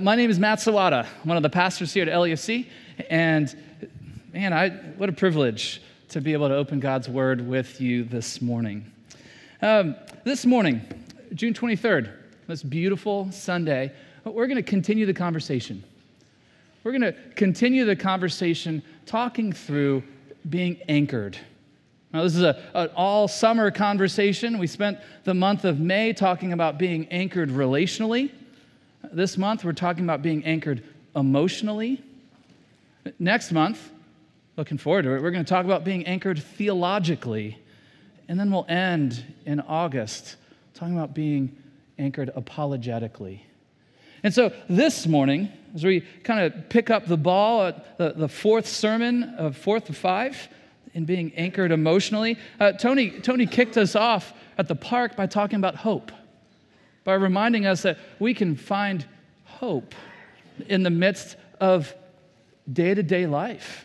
My name is Matt Sawada, one of the pastors here at LEFC, and man, I, what a privilege to be able to open God's Word with you this morning. Um, this morning, June 23rd, this beautiful Sunday, we're going to continue the conversation. We're going to continue the conversation talking through being anchored. Now, this is a, an all summer conversation. We spent the month of May talking about being anchored relationally. This month, we're talking about being anchored emotionally. Next month, looking forward to it, we're going to talk about being anchored theologically. And then we'll end in August talking about being anchored apologetically. And so this morning, as we kind of pick up the ball at the, the fourth sermon of fourth of five in being anchored emotionally, uh, Tony, Tony kicked us off at the park by talking about hope by reminding us that we can find hope in the midst of day to day life.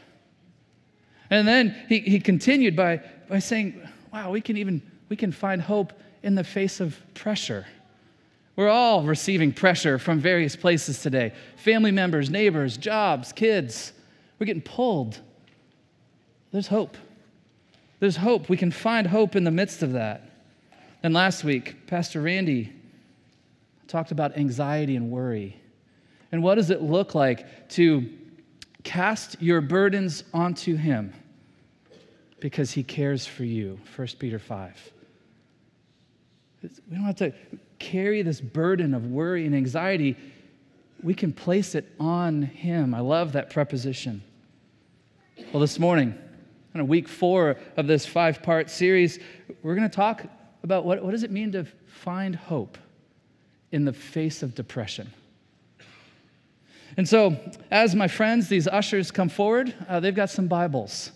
And then he, he continued by, by saying, wow, we can even we can find hope in the face of pressure. We're all receiving pressure from various places today family members, neighbors, jobs, kids. We're getting pulled. There's hope. There's hope. We can find hope in the midst of that. And last week, Pastor Randy talked about anxiety and worry. And what does it look like to cast your burdens onto Him because He cares for you? 1 Peter 5. We don't have to carry this burden of worry and anxiety. We can place it on Him. I love that preposition. Well, this morning, on week four of this five part series, we're going to talk about what, what does it mean to find hope in the face of depression. And so, as my friends, these ushers come forward, uh, they've got some Bibles.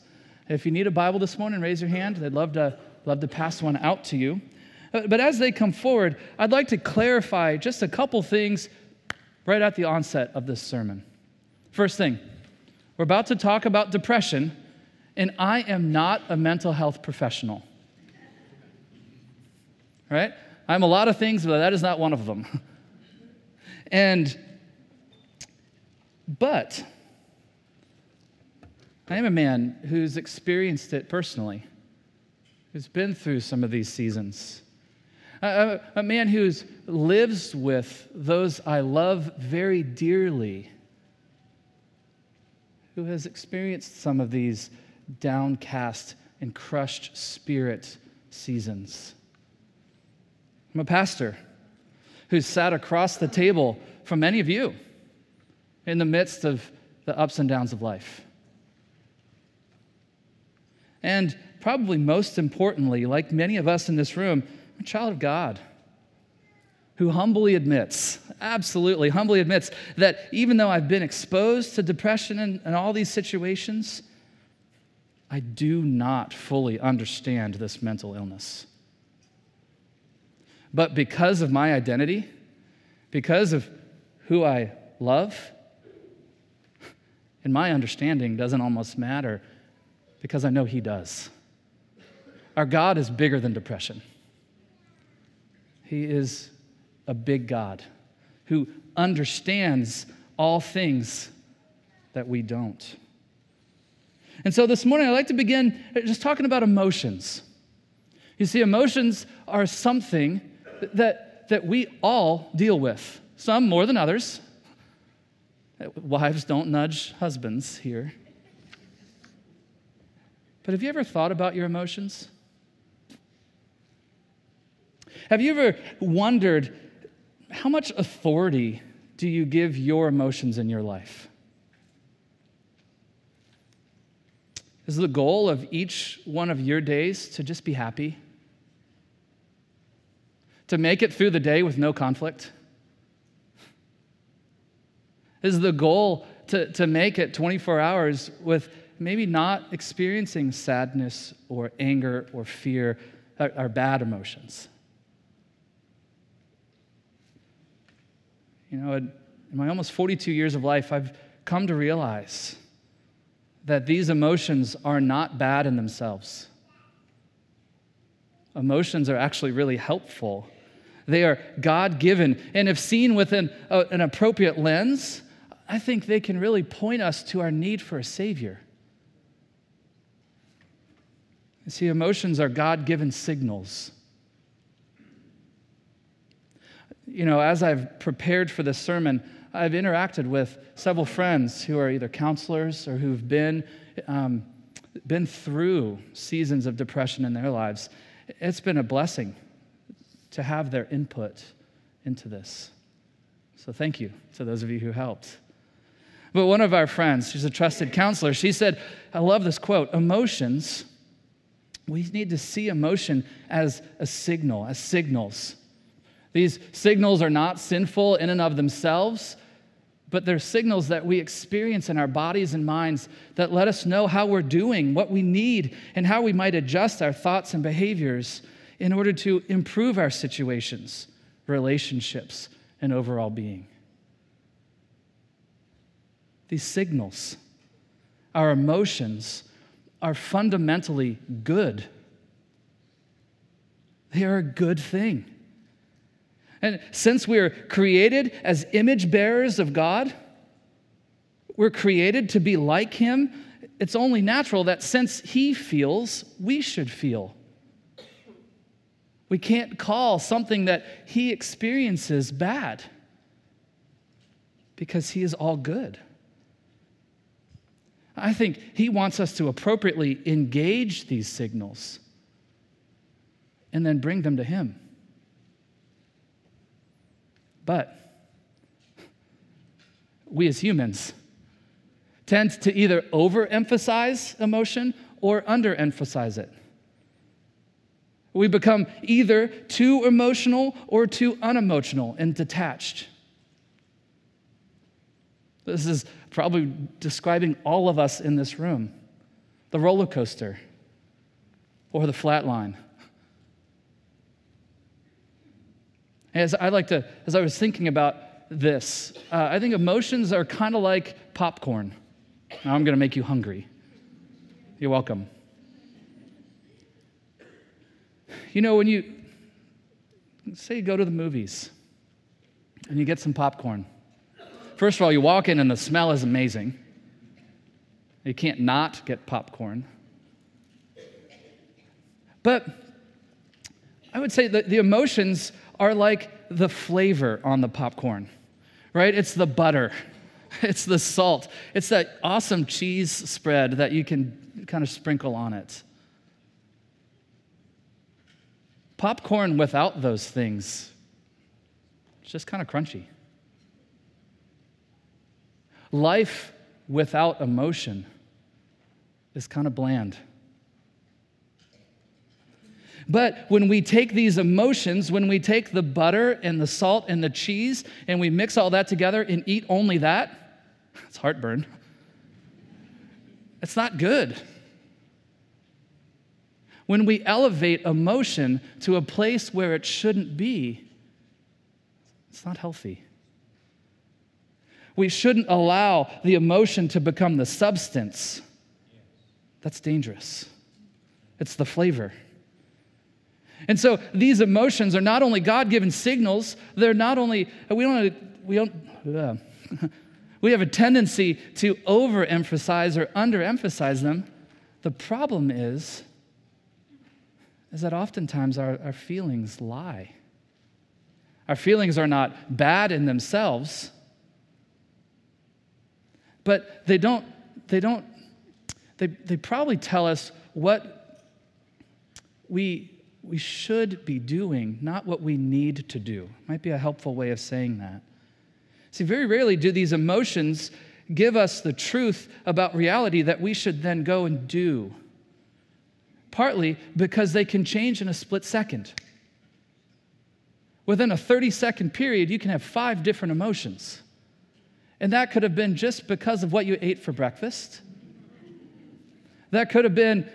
If you need a Bible this morning, raise your hand. They'd love to, love to pass one out to you. Uh, but as they come forward, I'd like to clarify just a couple things right at the onset of this sermon. First thing, we're about to talk about depression, and I am not a mental health professional. Right? I'm a lot of things, but that is not one of them. and, but, I am a man who's experienced it personally, who's been through some of these seasons. A, a man who lives with those I love very dearly, who has experienced some of these downcast and crushed spirit seasons. I'm a pastor who's sat across the table from many of you in the midst of the ups and downs of life. And probably most importantly, like many of us in this room, I'm a child of God who humbly admits, absolutely humbly admits, that even though I've been exposed to depression and, and all these situations, I do not fully understand this mental illness. But because of my identity, because of who I love, and my understanding doesn't almost matter because I know He does. Our God is bigger than depression. He is a big God who understands all things that we don't. And so this morning, I'd like to begin just talking about emotions. You see, emotions are something that, that we all deal with, some more than others. Wives don't nudge husbands here. But have you ever thought about your emotions? Have you ever wondered how much authority do you give your emotions in your life? Is the goal of each one of your days to just be happy? To make it through the day with no conflict? Is the goal to, to make it 24 hours with maybe not experiencing sadness or anger or fear or, or bad emotions? You know, in my almost 42 years of life, I've come to realize that these emotions are not bad in themselves. Emotions are actually really helpful They are God given. And if seen within a, an appropriate lens, I think they can really point us to our need for a Savior. You see, emotions are God given signals. You know, as I've prepared for this sermon, I've interacted with several friends who are either counselors or who've been, um, been through seasons of depression in their lives. It's been a blessing to have their input into this. So thank you to those of you who helped. But one of our friends, she's a trusted counselor, she said, I love this quote emotions, we need to see emotion as a signal, as signals. These signals are not sinful in and of themselves, but they're signals that we experience in our bodies and minds that let us know how we're doing, what we need, and how we might adjust our thoughts and behaviors in order to improve our situations, relationships, and overall being. These signals, our emotions, are fundamentally good. They are a good thing. And since we're created as image bearers of God, we're created to be like Him, it's only natural that since He feels, we should feel. We can't call something that He experiences bad because He is all good. I think he wants us to appropriately engage these signals and then bring them to him. But we as humans tend to either overemphasize emotion or underemphasize it. We become either too emotional or too unemotional and detached. This is probably describing all of us in this room the roller coaster or the flat line. As I like to, as I was thinking about this, uh, I think emotions are kind of like popcorn. Now I'm going to make you hungry. You're welcome. You know, when you say you go to the movies and you get some popcorn, First of all, you walk in and the smell is amazing. You can't not get popcorn. But I would say that the emotions are like the flavor on the popcorn, right? It's the butter, it's the salt, it's that awesome cheese spread that you can kind of sprinkle on it. Popcorn without those things, it's just kind of crunchy. Life without emotion is kind of bland. But when we take these emotions, when we take the butter and the salt and the cheese and we mix all that together and eat only that, it's heartburn. It's not good. When we elevate emotion to a place where it shouldn't be, it's not healthy. We shouldn't allow the emotion to become the substance. That's dangerous. It's the flavor. And so these emotions are not only God given signals, they're not only, we don't, we don't, uh, we have a tendency to overemphasize or underemphasize them. The problem is, is that oftentimes our, our feelings lie. Our feelings are not bad in themselves, but they don't, they don't, they, they probably tell us what we, we should be doing, not what we need to do. Might be a helpful way of saying that. See, very rarely do these emotions give us the truth about reality that we should then go and do. Partly because they can change in a split second. Within a 30 second period, you can have five different emotions. And that could have been just because of what you ate for breakfast. That could have been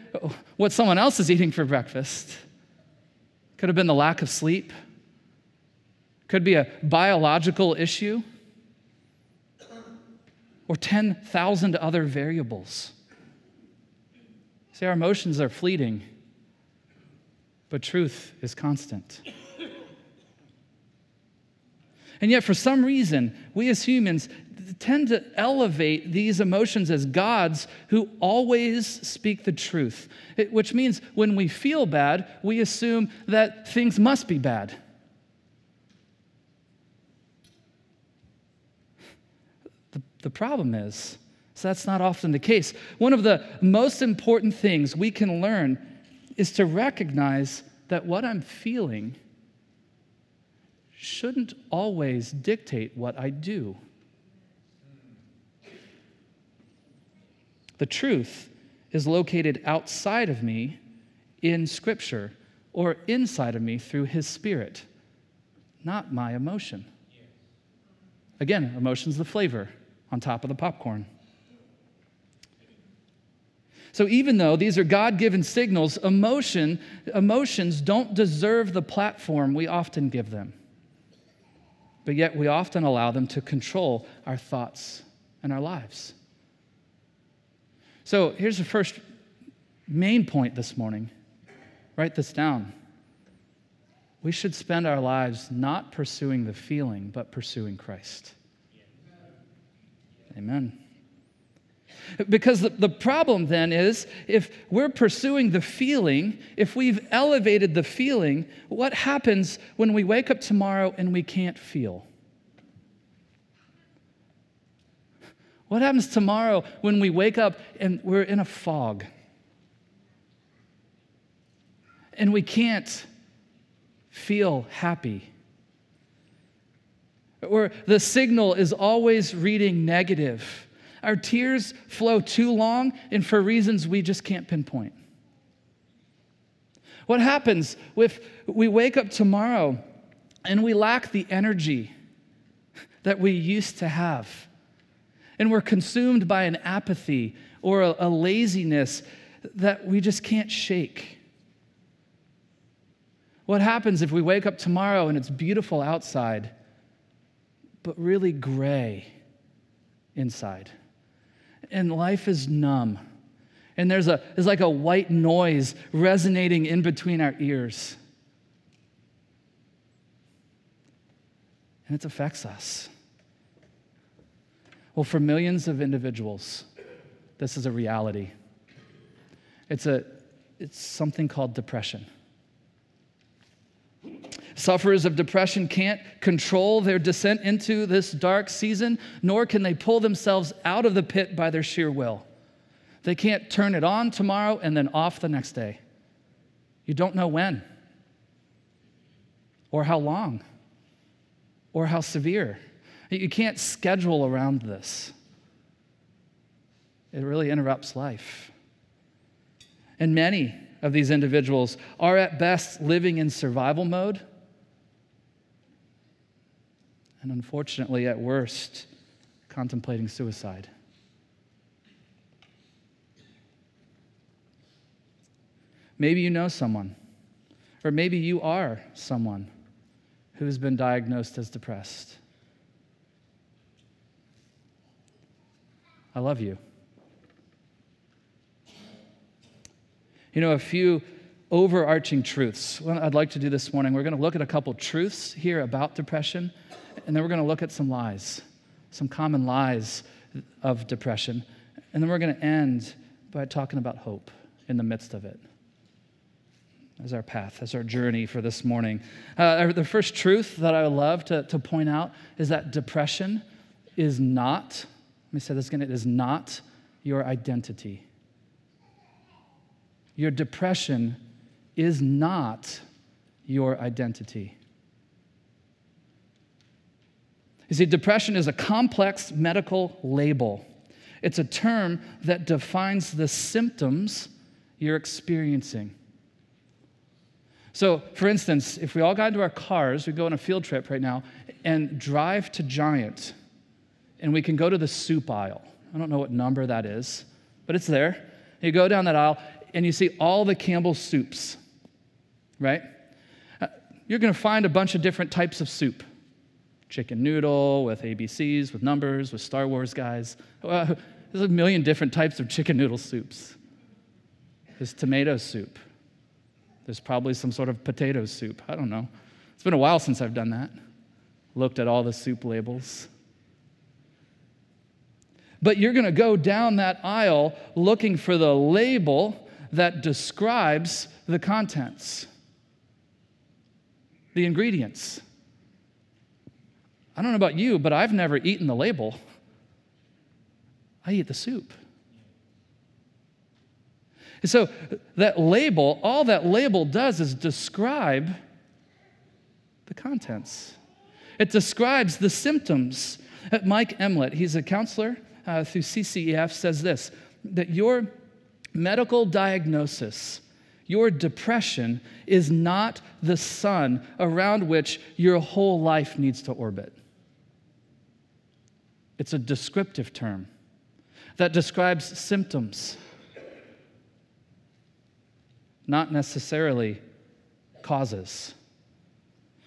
what someone else is eating for breakfast. Could have been the lack of sleep. Could be a biological issue. Or 10,000 other variables. See, our emotions are fleeting, but truth is constant. And yet, for some reason, we as humans tend to elevate these emotions as gods who always speak the truth, it, which means when we feel bad, we assume that things must be bad. The, the problem is, so that's not often the case. One of the most important things we can learn is to recognize that what I'm feeling shouldn't always dictate what I do. The truth is located outside of me in Scripture or inside of me through His Spirit, not my emotion. Again, emotion's the flavor on top of the popcorn. So even though these are God-given signals, emotion, emotions don't deserve the platform we often give them. But yet we often allow them to control our thoughts and our lives. So here's the first main point this morning. Write this down. We should spend our lives not pursuing the feeling, but pursuing Christ. Amen. Because the, the problem then is if we're pursuing the feeling, if we've elevated the feeling, what happens when we wake up tomorrow and we can't feel? What happens tomorrow when we wake up and we're in a fog? And we can't feel happy. Or the signal is always reading negative. Our tears flow too long and for reasons we just can't pinpoint. What happens if we wake up tomorrow and we lack the energy that we used to have? and we're consumed by an apathy or a, a laziness that we just can't shake. What happens if we wake up tomorrow and it's beautiful outside, but really gray inside? And life is numb. And there's, a, there's like a white noise resonating in between our ears. And it affects us. Well, for millions of individuals, this is a reality. It's, a, it's something called depression. Sufferers of depression can't control their descent into this dark season, nor can they pull themselves out of the pit by their sheer will. They can't turn it on tomorrow and then off the next day. You don't know when, or how long, or how severe. You can't schedule around this. It really interrupts life. And many of these individuals are at best living in survival mode, and unfortunately, at worst, contemplating suicide. Maybe you know someone, or maybe you are someone who has been diagnosed as depressed. I love you. You know, a few overarching truths. What I'd like to do this morning, we're going to look at a couple truths here about depression, and then we're going to look at some lies, some common lies of depression. And then we're going to end by talking about hope in the midst of it as our path, as our journey for this morning. Uh, the first truth that I would love to, to point out is that depression is not let me say this again it is not your identity. Your depression is not your identity. You see, depression is a complex medical label. It's a term that defines the symptoms you're experiencing. So, for instance, if we all got into our cars, we go on a field trip right now, and drive to Giant, and we can go to the soup aisle. I don't know what number that is, but it's there. You go down that aisle and you see all the Campbell soups, right? Uh, you're going to find a bunch of different types of soup chicken noodle with ABCs, with numbers, with Star Wars guys. There's a million different types of chicken noodle soups. There's tomato soup. There's probably some sort of potato soup. I don't know. It's been a while since I've done that. looked at all the soup labels. But you're going to go down that aisle looking for the label that describes the contents, the ingredients. I don't know about you, but I've never eaten the label. I eat the soup. And so that label, all that label does is describe the contents. It describes the symptoms. Uh, Mike Emlet, he's a counselor uh, through CCEF, says this that your medical diagnosis, your depression, is not the sun around which your whole life needs to orbit. It's a descriptive term that describes symptoms, not necessarily causes.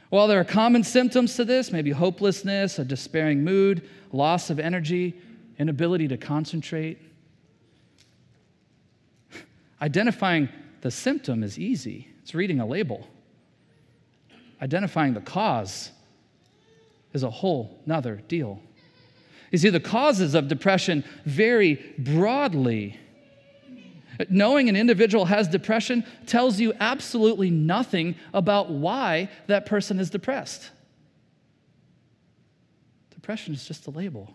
While there are common symptoms to this, maybe hopelessness, a despairing mood, loss of energy, inability to concentrate, identifying the symptom is easy. It's reading a label. Identifying the cause is a whole nother deal. You see, the causes of depression vary broadly. Knowing an individual has depression tells you absolutely nothing about why that person is depressed. Depression is just a label,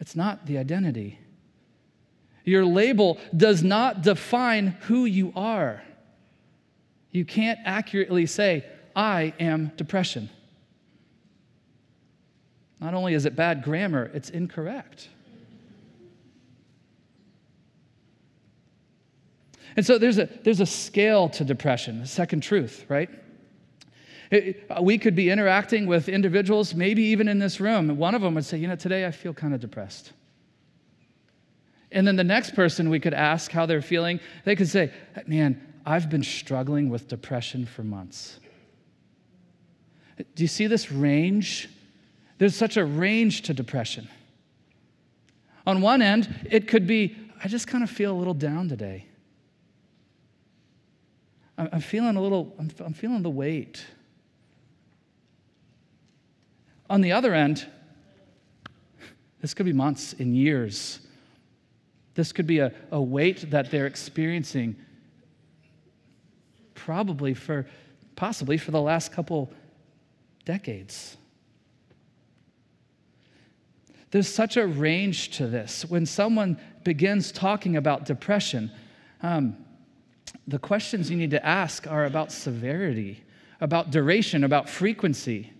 it's not the identity. Your label does not define who you are. You can't accurately say, I am depression. Not only is it bad grammar, it's incorrect. And so there's a, there's a scale to depression, a second truth, right? It, we could be interacting with individuals, maybe even in this room, and one of them would say, You know, today I feel kind of depressed. And then the next person we could ask how they're feeling, they could say, Man, I've been struggling with depression for months. Do you see this range there's such a range to depression. On one end, it could be, I just kind of feel a little down today. I'm feeling a little, I'm feeling the weight. On the other end, this could be months and years. This could be a, a weight that they're experiencing probably for, possibly for the last couple decades. There's such a range to this. When someone begins talking about depression, um, the questions you need to ask are about severity, about duration, about frequency.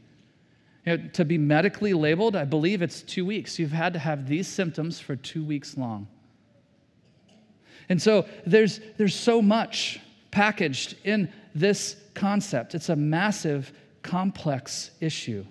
You know, to be medically labeled, I believe it's two weeks. You've had to have these symptoms for two weeks long. And so there's, there's so much packaged in this concept. It's a massive, complex issue.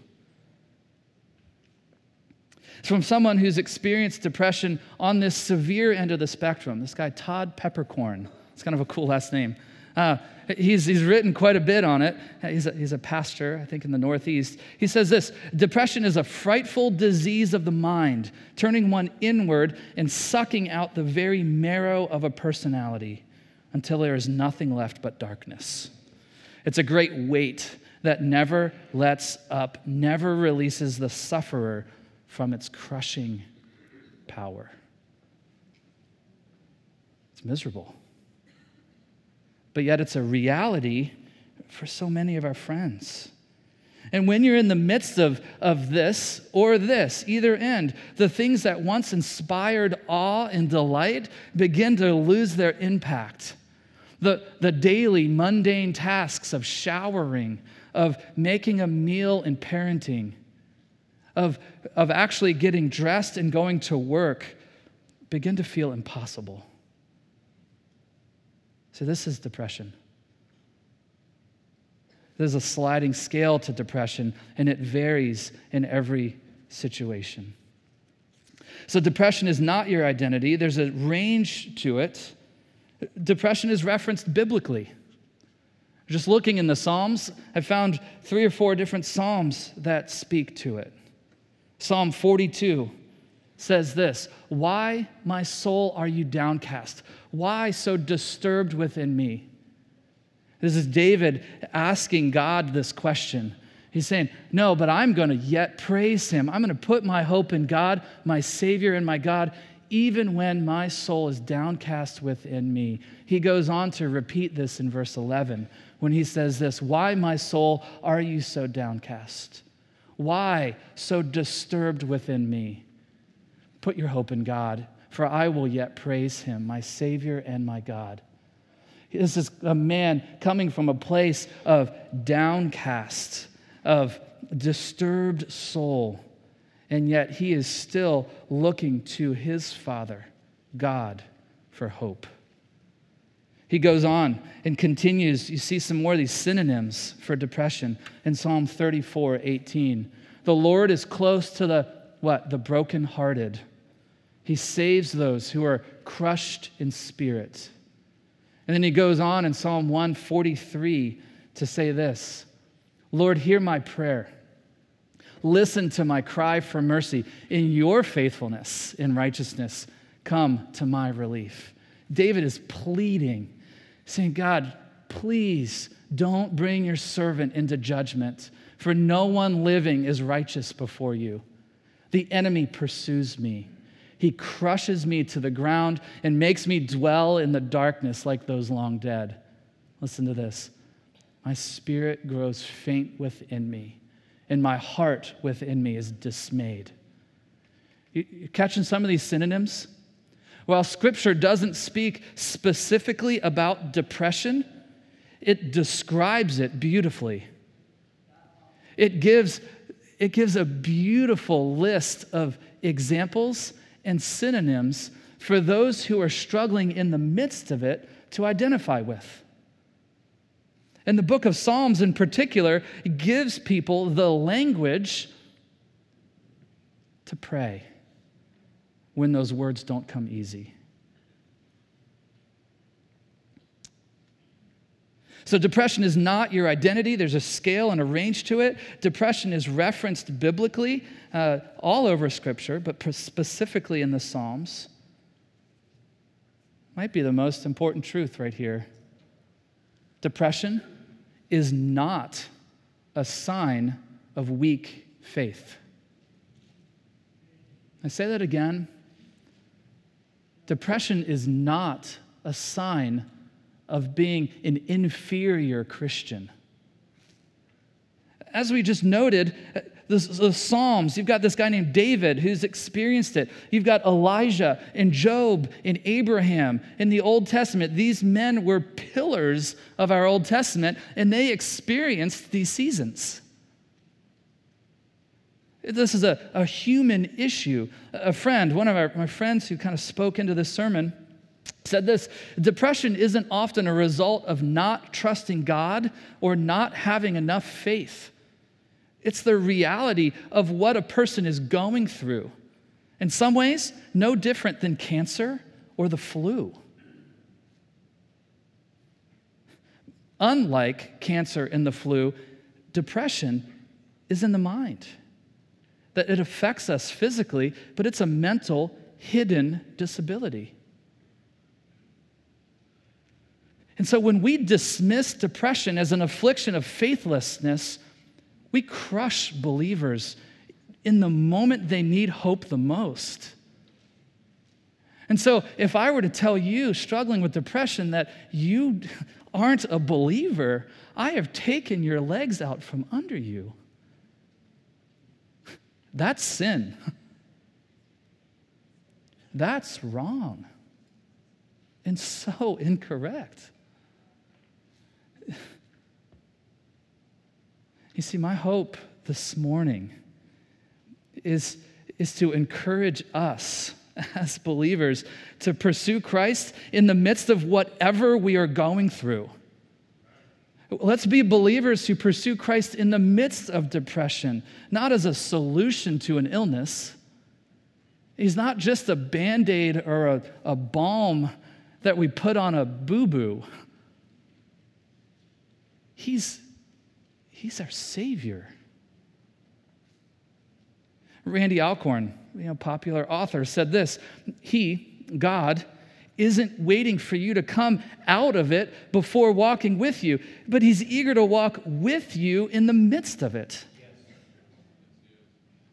It's from someone who's experienced depression on this severe end of the spectrum. This guy, Todd Peppercorn. It's kind of a cool last name. Uh, he's, he's written quite a bit on it. He's a, he's a pastor, I think, in the Northeast. He says this Depression is a frightful disease of the mind, turning one inward and sucking out the very marrow of a personality until there is nothing left but darkness. It's a great weight that never lets up, never releases the sufferer from its crushing power. It's miserable. But yet, it's a reality for so many of our friends. And when you're in the midst of, of this or this, either end, the things that once inspired awe and delight begin to lose their impact. The, the daily mundane tasks of showering, of making a meal and parenting, of, of actually getting dressed and going to work begin to feel impossible. So, this is depression. There's a sliding scale to depression, and it varies in every situation. So, depression is not your identity, there's a range to it. Depression is referenced biblically. Just looking in the Psalms, I found three or four different Psalms that speak to it. Psalm 42 says this Why, my soul, are you downcast? Why so disturbed within me? This is David asking God this question. He's saying, No, but I'm going to yet praise him. I'm going to put my hope in God, my Savior and my God, even when my soul is downcast within me. He goes on to repeat this in verse 11 when he says this Why, my soul, are you so downcast? Why so disturbed within me? Put your hope in God, for I will yet praise him, my Savior and my God. This is a man coming from a place of downcast, of disturbed soul, and yet he is still looking to his Father, God, for hope. He goes on and continues. You see some more of these synonyms for depression in Psalm 34 18. The Lord is close to the what? The brokenhearted. He saves those who are crushed in spirit. And then he goes on in Psalm 143 to say this Lord, hear my prayer. Listen to my cry for mercy. In your faithfulness in righteousness, come to my relief. David is pleading, saying, God, please don't bring your servant into judgment, for no one living is righteous before you. The enemy pursues me. He crushes me to the ground and makes me dwell in the darkness like those long dead. Listen to this. My spirit grows faint within me and my heart within me is dismayed. You, catching some of these synonyms? While scripture doesn't speak specifically about depression, it describes it beautifully. It gives, it gives a beautiful list of examples and synonyms for those who are struggling in the midst of it to identify with. And the book of Psalms, in particular, gives people the language to pray when those words don't come easy. So, depression is not your identity. There's a scale and a range to it. Depression is referenced biblically uh, all over Scripture, but specifically in the Psalms. Might be the most important truth right here. Depression is not a sign of weak faith. I say that again. Depression is not a sign of being an inferior Christian. As we just noted, the, Psalms, you've got this guy named David who's experienced it. You've got Elijah and Job and Abraham in the Old Testament. These men were pillars of our Old Testament, and they experienced these seasons. This is a, a human issue. A friend, one of our, my friends who kind of spoke into this sermon, said this Depression isn't often a result of not trusting God or not having enough faith. It's the reality of what a person is going through. In some ways, no different than cancer or the flu. Unlike cancer and the flu, depression is in the mind. That it affects us physically, but it's a mental, hidden disability. And so when we dismiss depression as an affliction of faithlessness, we crush believers in the moment they need hope the most. And so, if I were to tell you struggling with depression that you aren't a believer, I have taken your legs out from under you. That's sin. That's wrong and so incorrect. You see, my hope this morning is, is to encourage us as believers to pursue Christ in the midst of whatever we are going through. Let's be believers who pursue Christ in the midst of depression, not as a solution to an illness. He's not just a band aid or a, a balm that we put on a boo boo. He's He's our Savior. Randy Alcorn, you know, popular author, said this He, God, isn't waiting for you to come out of it before walking with you, but He's eager to walk with you in the midst of it.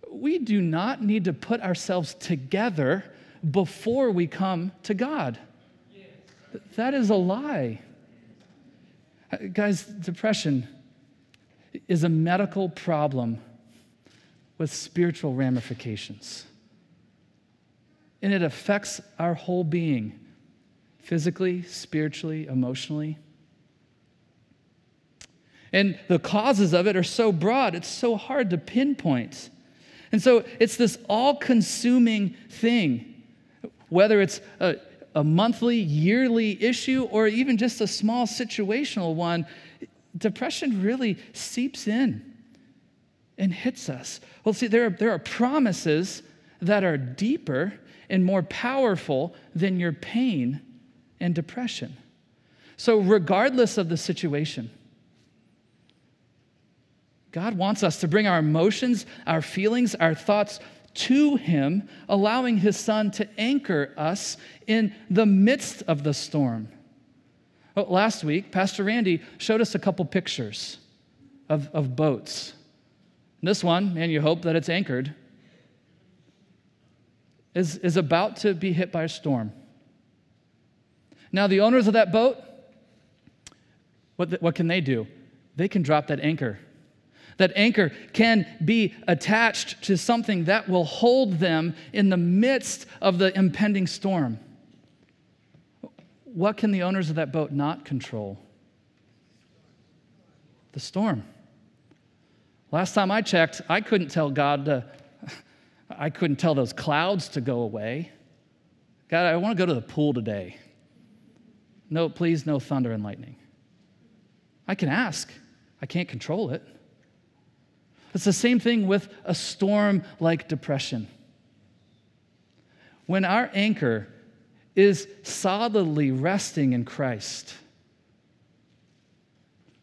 We do not need to put ourselves together before we come to God. That is a lie. Guys, depression is a medical problem with spiritual ramifications. And it affects our whole being physically, spiritually, emotionally. And the causes of it are so broad, it's so hard to pinpoint. And so it's this all consuming thing, whether it's a, a, monthly, yearly issue, or even just a small situational one. Depression really seeps in and hits us. Well, see, there are, there are promises that are deeper and more powerful than your pain and depression. So, regardless of the situation, God wants us to bring our emotions, our feelings, our thoughts to Him, allowing His Son to anchor us in the midst of the storm. Well, last week, Pastor Randy showed us a couple pictures of, of boats. This one, man, you hope that it's anchored, is, is about to be hit by a storm. Now, the owners of that boat, what, the, what can they do? They can drop that anchor. That anchor can be attached to something that will hold them in the midst of the impending storm. What can the owners of that boat not control? The storm. Last time I checked, I couldn't tell God to, I couldn't tell those clouds to go away. God, I want to go to the pool today. No, please, no thunder and lightning. I can ask, I can't control it. It's the same thing with a storm like depression. When our anchor is solidly resting in Christ,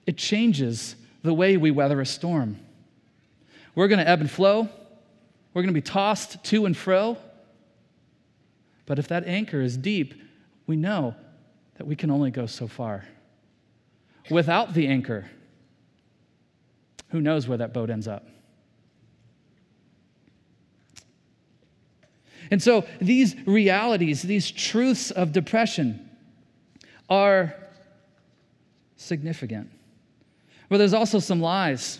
it changes the way we weather a storm. We're going to ebb and flow. We're going to be tossed to and fro. But if that anchor is deep, we know that we can only go so far. Without the anchor, who knows where that boat ends up? And so these realities, these truths of depression are significant. But there's also some lies.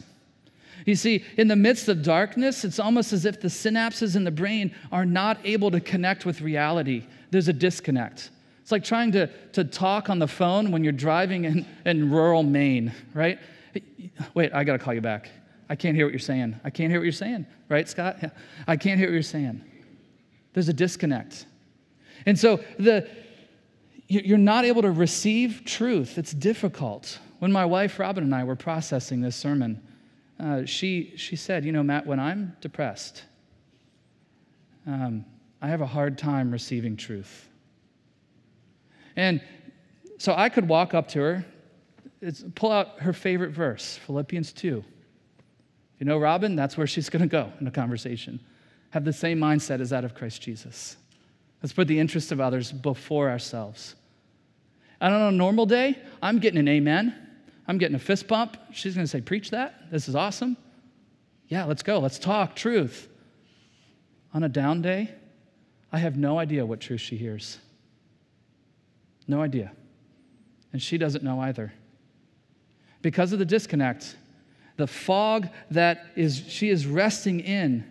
You see, in the midst of darkness, it's almost as if the synapses in the brain are not able to connect with reality. There's a disconnect. It's like trying to, to talk on the phone when you're driving in, in rural Maine, right? Wait, I got to call you back. I can't hear what you're saying. I can't hear what you're saying, right, Scott? I can't hear what you're saying. There's a disconnect. And so the, you're not able to receive truth. It's difficult. When my wife Robin and I were processing this sermon, uh, she, she said, You know, Matt, when I'm depressed, um, I have a hard time receiving truth. And so I could walk up to her, pull out her favorite verse, Philippians 2. You know, Robin, that's where she's going to go in a conversation. Have the same mindset as that of Christ Jesus. Let's put the interest of others before ourselves. And on a normal day, I'm getting an amen. I'm getting a fist bump. She's going to say, Preach that. This is awesome. Yeah, let's go. Let's talk truth. On a down day, I have no idea what truth she hears. No idea. And she doesn't know either. Because of the disconnect, the fog that is she is resting in,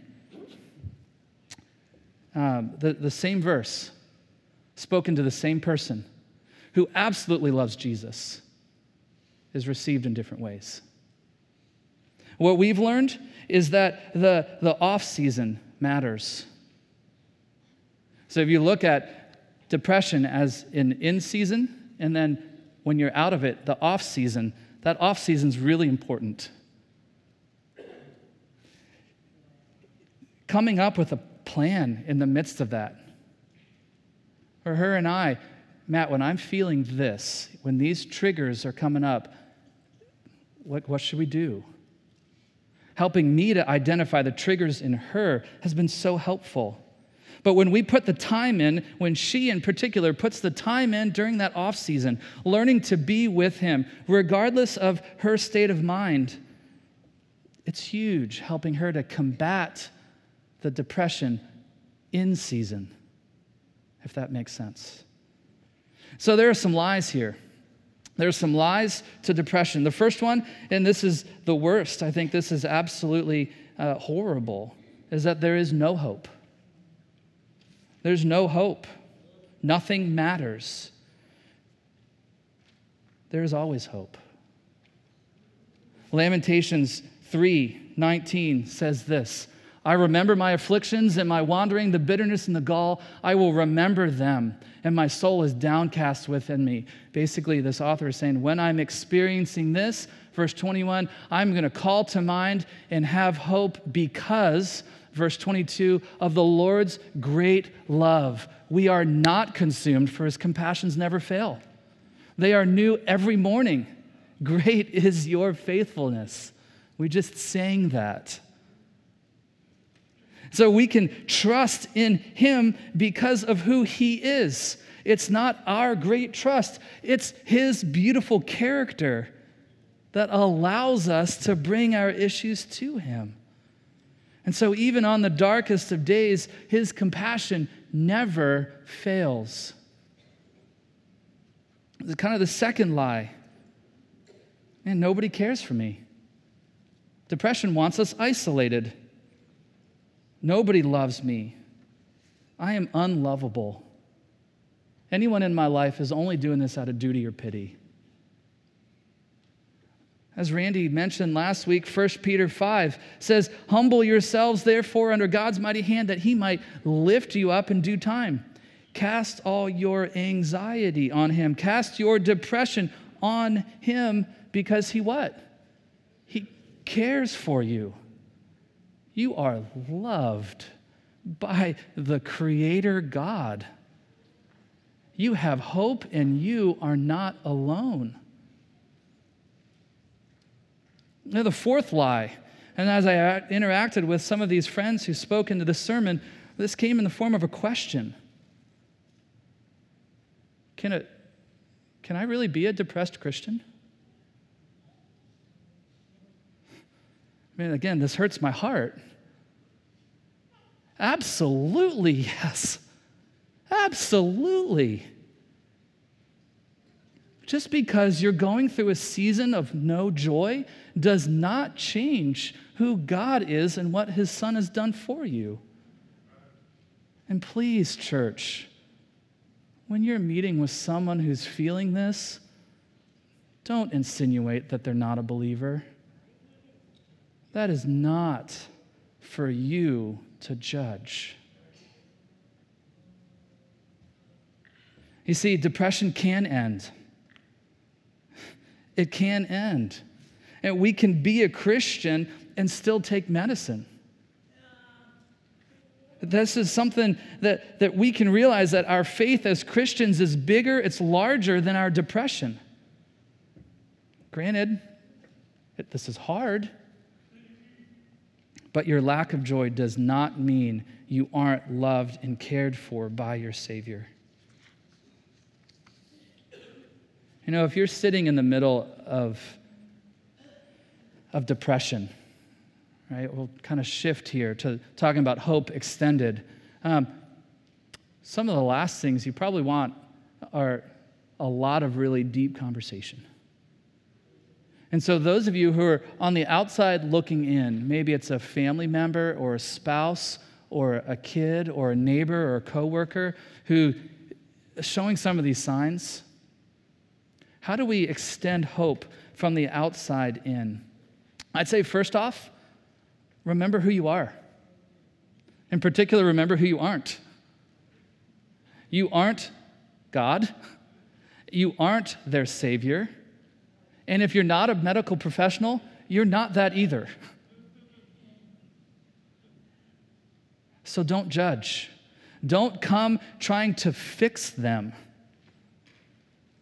um, the, the same verse spoken to the same person who absolutely loves Jesus is received in different ways. What we've learned is that the, the off season matters. So if you look at depression as an in season, and then when you're out of it, the off season, that off season is really important. Coming up with a plan in the midst of that. For her and I, Matt, when I'm feeling this, when these triggers are coming up, what, what should we do? Helping me to identify the triggers in her has been so helpful. But when we put the time in, when she in particular puts the time in during that off season, learning to be with him, regardless of her state of mind, it's huge, helping her to combat the depression in season, if that makes sense. So there are some lies here. There are some lies to depression. The first one, and this is the worst, I think this is absolutely uh, horrible, is that there is no hope. There's no hope. Nothing matters. There is always hope. Lamentations 3:19 says this, I remember my afflictions and my wandering, the bitterness and the gall. I will remember them, and my soul is downcast within me. Basically, this author is saying, when I'm experiencing this, verse 21, I'm going to call to mind and have hope because, verse 22, of the Lord's great love. We are not consumed, for his compassions never fail. They are new every morning. Great is your faithfulness. We just sang that. So we can trust in Him because of who He is. It's not our great trust, it's His beautiful character that allows us to bring our issues to Him. And so, even on the darkest of days, His compassion never fails. It's kind of the second lie. Man, nobody cares for me. Depression wants us isolated. Nobody loves me. I am unlovable. Anyone in my life is only doing this out of duty or pity. As Randy mentioned last week, 1 Peter 5 says, Humble yourselves, therefore, under God's mighty hand, that he might lift you up in due time. Cast all your anxiety on him. Cast your depression on him because he what? He cares for you. You are loved by the Creator God. You have hope and you are not alone. The fourth lie, and as I interacted with some of these friends who spoke into the sermon, this came in the form of a question Can, it, can I really be a depressed Christian? I mean, again, this hurts my heart. Absolutely, yes. Absolutely. Just because you're going through a season of no joy does not change who God is and what His Son has done for you. And please, church, when you're meeting with someone who's feeling this, don't insinuate that they're not a believer. That is not for you to judge. You see, depression can end. It can end. And we can be a Christian and still take medicine. This is something that, that we can realize that our faith as Christians is bigger, it's larger than our depression. Granted, it, this is hard. But your lack of joy does not mean you aren't loved and cared for by your Savior. You know, if you're sitting in the middle of, of depression, right, we'll kind of shift here to talking about hope extended. Um, some of the last things you probably want are a lot of really deep conversation. And so, those of you who are on the outside looking in, maybe it's a family member or a spouse or a kid or a neighbor or a coworker who is showing some of these signs, how do we extend hope from the outside in? I'd say, first off, remember who you are. In particular, remember who you aren't. You aren't God, you aren't their Savior. And if you're not a medical professional, you're not that either. So don't judge. Don't come trying to fix them.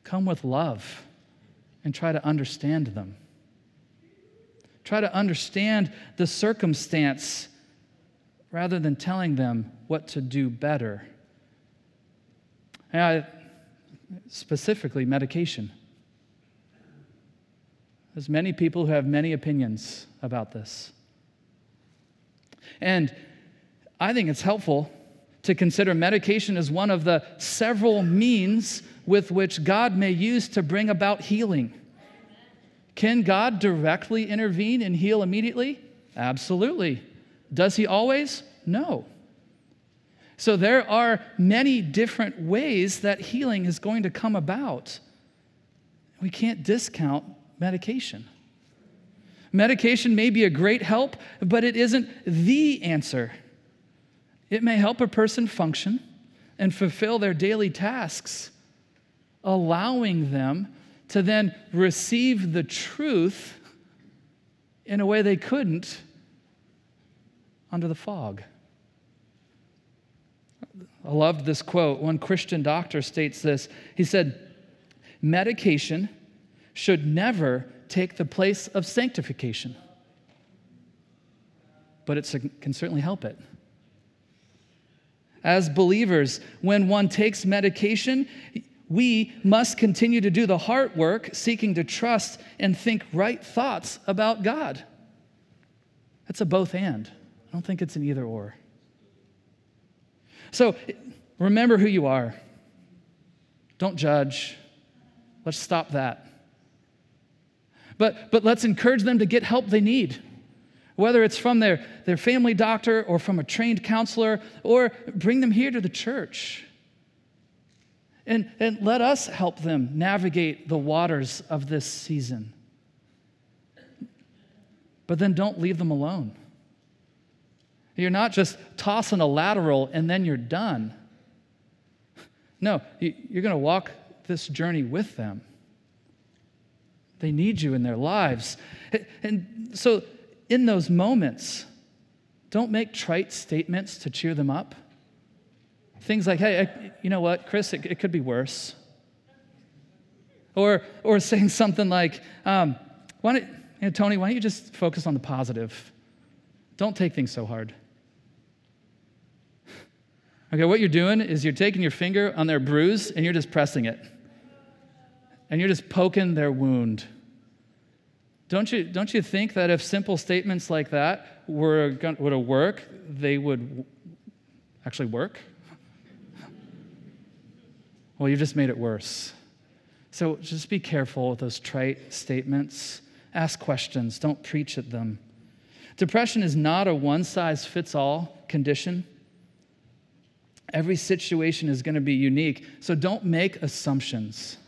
Come with love and try to understand them. Try to understand the circumstance rather than telling them what to do better. I, specifically, medication. There's many people who have many opinions about this. And I think it's helpful to consider medication as one of the several means with which God may use to bring about healing. Can God directly intervene and heal immediately? Absolutely. Does he always? No. So there are many different ways that healing is going to come about. We can't discount medication. Medication may be a great help, but it isn't the answer. It may help a person function and fulfill their daily tasks, allowing them to then receive the truth in a way they couldn't under the fog. I loved this quote. One Christian doctor states this. He said, Medication should never take the place of sanctification, but it can certainly help it. As believers, when one takes medication, we must continue to do the heart work, seeking to trust and think right thoughts about God. That's a both and. I don't think it's an either or. So remember who you are. Don't judge. Let's stop that. But, but let's encourage them to get help they need, whether it's from their, their family doctor or from a trained counselor, or bring them here to the church. And, and let us help them navigate the waters of this season. But then don't leave them alone. You're not just tossing a lateral and then you're done. No, you're going to walk this journey with them. They need you in their lives. And so, in those moments, don't make trite statements to cheer them up. Things like, hey, you know what, Chris, it, it could be worse. Or, or saying something like, um, why don't, you know, Tony, why don't you just focus on the positive? Don't take things so hard. Okay, what you're doing is you're taking your finger on their bruise and you're just pressing it and you're just poking their wound. Don't you, don't you think that if simple statements like that were were to work, they would actually work? Well, you've just made it worse. So just be careful with those trite statements. Ask questions, don't preach at them. Depression is not a one size fits all condition. Every situation is going to be unique, so don't make assumptions.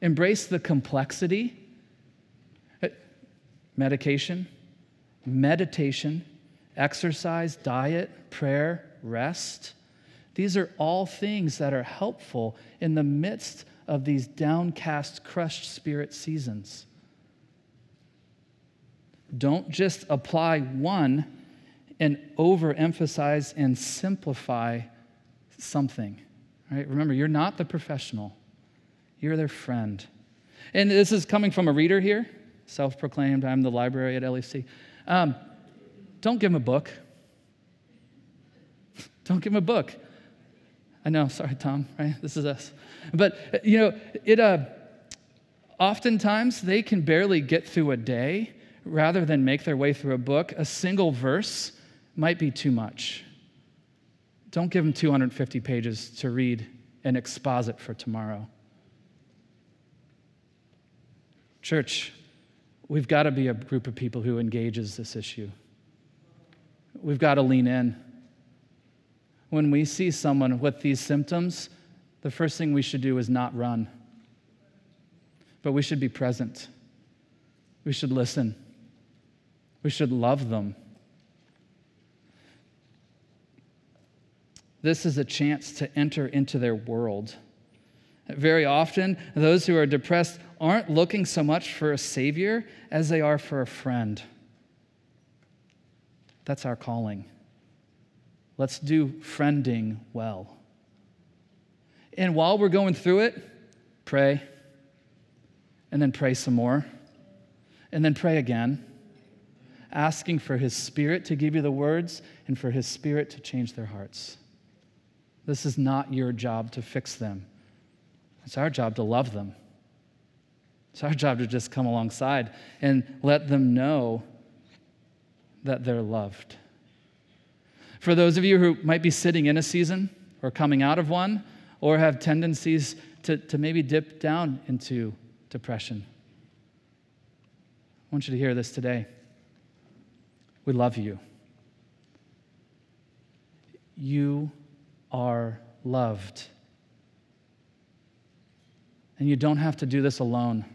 Embrace the complexity. Uh, medication, meditation, exercise, diet, prayer, rest. These are all things that are helpful in the midst of these downcast, crushed spirit seasons. Don't just apply one and overemphasize and simplify something. Right? Remember, you're not the professional. You're their friend. And this is coming from a reader here, self proclaimed, I'm the library at LEC. Um, don't give him a book. Don't give him a book. I know, sorry, Tom, right? This is us. But, you know, it, uh, oftentimes they can barely get through a day rather than make their way through a book. A single verse might be too much. Don't give them 250 pages to read and exposit for tomorrow. Church, we've got to be a group of people who engages this issue. We've got to lean in. When we see someone with these symptoms, the first thing we should do is not run, but we should be present. We should listen. We should love them. This is a chance to enter into their world. Very often, those who are depressed aren't looking so much for a savior as they are for a friend. That's our calling. Let's do friending well. And while we're going through it, pray, and then pray some more, and then pray again. asking for His Spirit to give you the words and for His Spirit to change their hearts. This is not your job to fix them, it's our job to love them. It's our job to just come alongside and let them know that they're loved. For those of you who might be sitting in a season or coming out of one, or have tendencies to, to maybe dip down into depression, I want you to hear this today. We love you. You are loved. And you don't have to do this alone.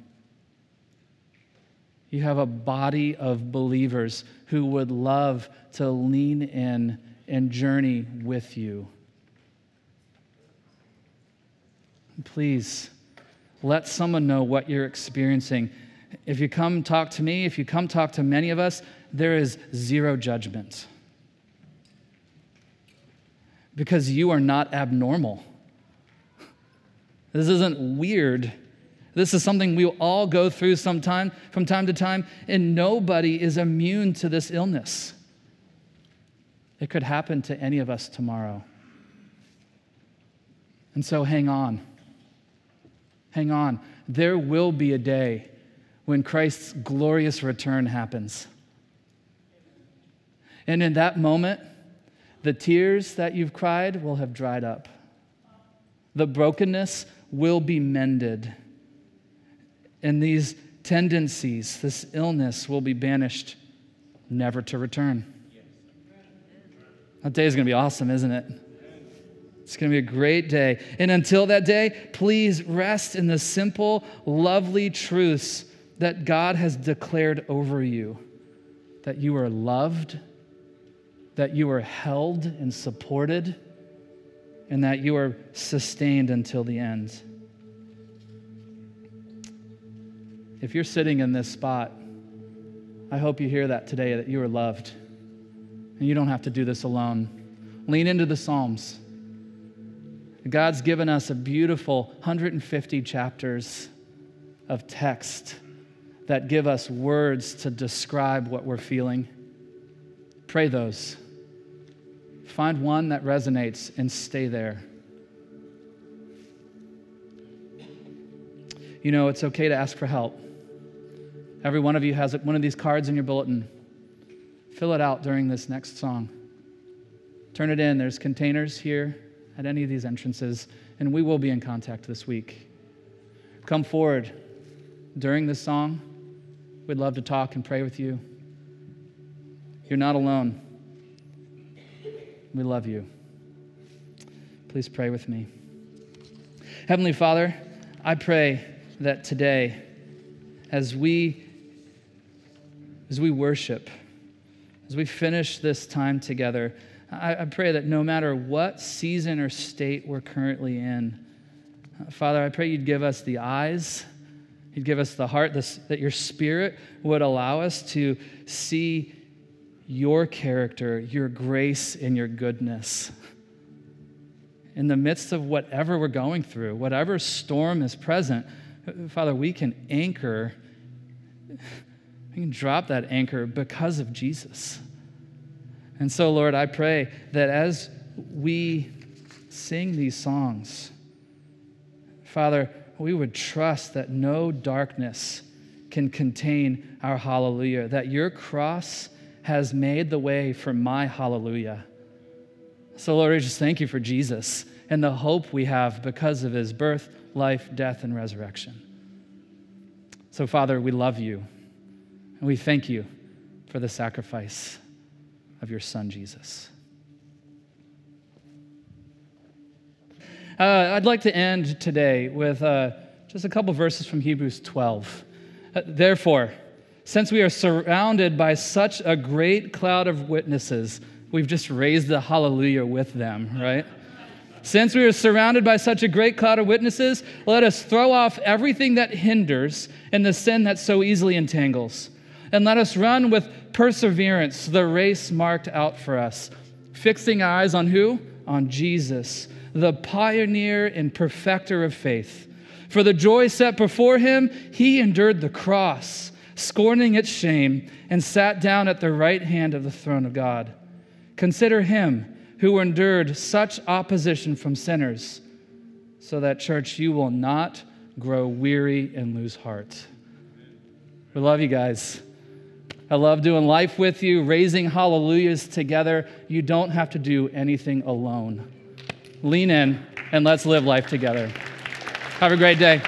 You have a body of believers who would love to lean in and journey with you. Please let someone know what you're experiencing. If you come talk to me, if you come talk to many of us, there is zero judgment. Because you are not abnormal. This isn't weird. This is something we all go through sometime from time to time, and nobody is immune to this illness. It could happen to any of us tomorrow. And so hang on. Hang on. There will be a day when Christ's glorious return happens. And in that moment, the tears that you've cried will have dried up. The brokenness will be mended. And these tendencies, this illness will be banished, never to return. That day is going to be awesome, isn't it? It's going to be a great day. And until that day, please rest in the simple, lovely truths that God has declared over you that you are loved, that you are held and supported, and that you are sustained until the end. If you're sitting in this spot, I hope you hear that today that you are loved. And you don't have to do this alone. Lean into the Psalms. God's given us a beautiful 150 chapters of text that give us words to describe what we're feeling. Pray those. Find one that resonates and stay there. You know, it's okay to ask for help. Every one of you has one of these cards in your bulletin. Fill it out during this next song. Turn it in. There's containers here at any of these entrances, and we will be in contact this week. Come forward during this song. We'd love to talk and pray with you. You're not alone. We love you. Please pray with me. Heavenly Father, I pray that today, as we as we worship, as we finish this time together, I, I pray that no matter what season or state we're currently in, uh, Father, I pray you'd give us the eyes, you'd give us the heart, this, that your spirit would allow us to see your character, your grace, and your goodness. In the midst of whatever we're going through, whatever storm is present, Father, we can anchor, can drop that anchor because of Jesus. And so, Lord, I pray that as we sing these songs, Father, we would trust that no darkness can contain our hallelujah, that your cross has made the way for my hallelujah. So, Lord, we just thank you for Jesus and the hope we have because of his birth, life, death, and resurrection. So, Father, we love you and we thank you for the sacrifice of your son, Jesus. Uh, I'd like to end today with uh, just a couple verses from Hebrews 12. Uh, Therefore, since we are surrounded by such a great cloud of witnesses, we've just raised the hallelujah with them, right? Since we are surrounded by such a great cloud of witnesses, let us throw off everything that hinders and the sin that so easily entangles and let us run with perseverance the race marked out for us, fixing eyes on who? On Jesus, the pioneer and perfecter of faith. For the joy set before him, he endured the cross, scorning its shame, and sat down at the right hand of the throne of God. Consider him who endured such opposition from sinners, so that, church, you will not grow weary and lose heart. We love you guys. I love doing life with you, raising hallelujahs together. You don't have to do anything alone. Lean in and let's live life together. Have a great day.